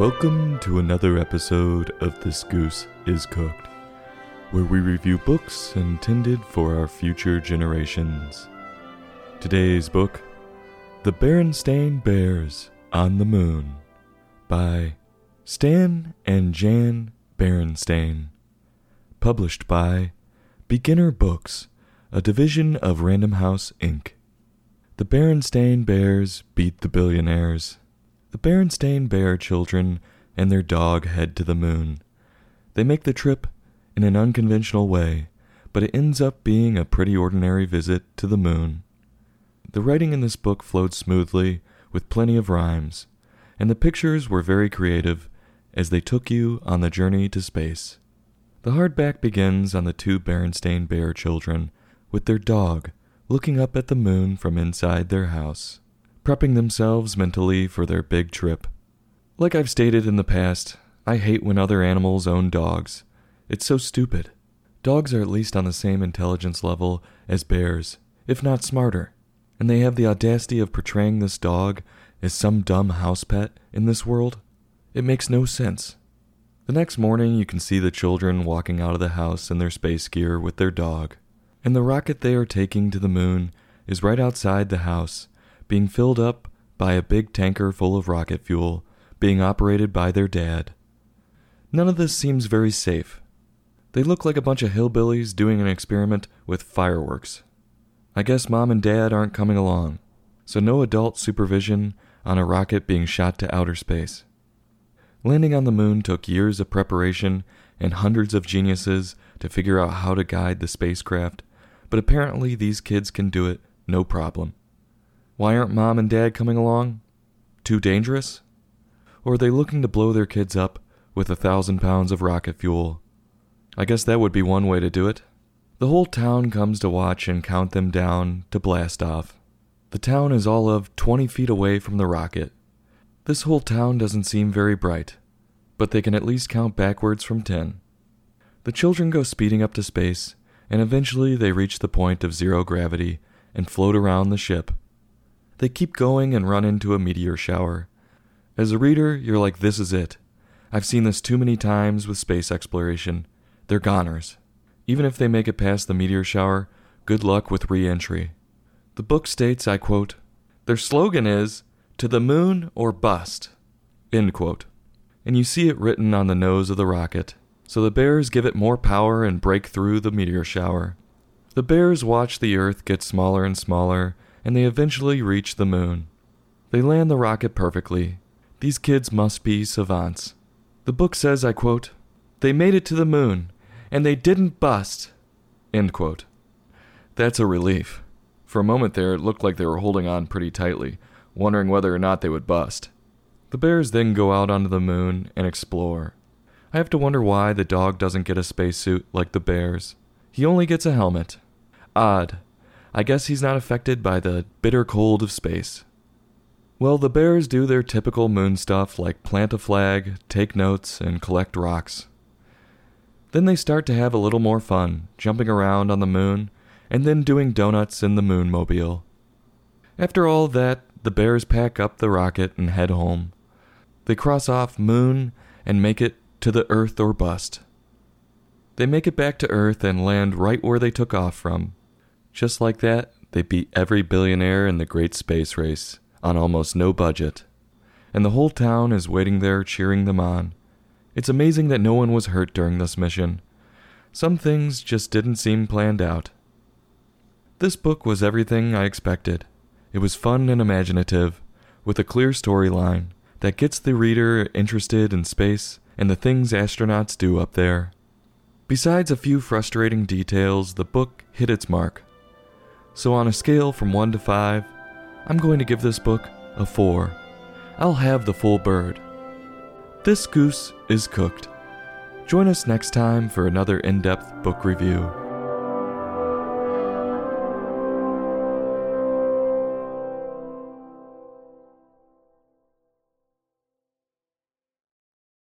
Welcome to another episode of This Goose is Cooked, where we review books intended for our future generations. Today's book, The Berenstain Bears on the Moon, by Stan and Jan Berenstain, published by Beginner Books, a division of Random House Inc. The Berenstain Bears beat the billionaires. The Berenstain Bear children and their dog head to the moon. They make the trip in an unconventional way, but it ends up being a pretty ordinary visit to the moon. The writing in this book flowed smoothly, with plenty of rhymes, and the pictures were very creative as they took you on the journey to space. The hardback begins on the two Berenstain Bear children with their dog looking up at the moon from inside their house prepping themselves mentally for their big trip. Like I've stated in the past, I hate when other animals own dogs. It's so stupid. Dogs are at least on the same intelligence level as bears, if not smarter, and they have the audacity of portraying this dog as some dumb house pet in this world. It makes no sense. The next morning, you can see the children walking out of the house in their space gear with their dog, and the rocket they are taking to the moon is right outside the house being filled up by a big tanker full of rocket fuel, being operated by their dad. None of this seems very safe. They look like a bunch of hillbillies doing an experiment with fireworks. I guess mom and dad aren't coming along, so no adult supervision on a rocket being shot to outer space. Landing on the moon took years of preparation and hundreds of geniuses to figure out how to guide the spacecraft, but apparently these kids can do it no problem. Why aren't mom and dad coming along? Too dangerous? Or are they looking to blow their kids up with a thousand pounds of rocket fuel? I guess that would be one way to do it. The whole town comes to watch and count them down to blast off. The town is all of 20 feet away from the rocket. This whole town doesn't seem very bright, but they can at least count backwards from 10. The children go speeding up to space, and eventually they reach the point of zero gravity and float around the ship. They keep going and run into a meteor shower. As a reader, you're like, this is it. I've seen this too many times with space exploration. They're goners. Even if they make it past the meteor shower, good luck with re entry. The book states, I quote, Their slogan is, To the moon or bust. End quote. And you see it written on the nose of the rocket, so the bears give it more power and break through the meteor shower. The bears watch the Earth get smaller and smaller and they eventually reach the moon. They land the rocket perfectly. These kids must be savants. The book says, I quote, They made it to the moon, and they didn't bust. End quote. That's a relief. For a moment there, it looked like they were holding on pretty tightly, wondering whether or not they would bust. The bears then go out onto the moon and explore. I have to wonder why the dog doesn't get a spacesuit like the bears. He only gets a helmet. Odd. I guess he's not affected by the bitter cold of space. Well, the bears do their typical moon stuff like plant a flag, take notes, and collect rocks. Then they start to have a little more fun, jumping around on the moon, and then doing donuts in the moonmobile. After all that, the bears pack up the rocket and head home. They cross off moon and make it to the Earth or bust. They make it back to Earth and land right where they took off from, just like that, they beat every billionaire in the great space race on almost no budget. And the whole town is waiting there cheering them on. It's amazing that no one was hurt during this mission. Some things just didn't seem planned out. This book was everything I expected. It was fun and imaginative, with a clear storyline that gets the reader interested in space and the things astronauts do up there. Besides a few frustrating details, the book hit its mark. So, on a scale from 1 to 5, I'm going to give this book a 4. I'll have the full bird. This goose is cooked. Join us next time for another in depth book review.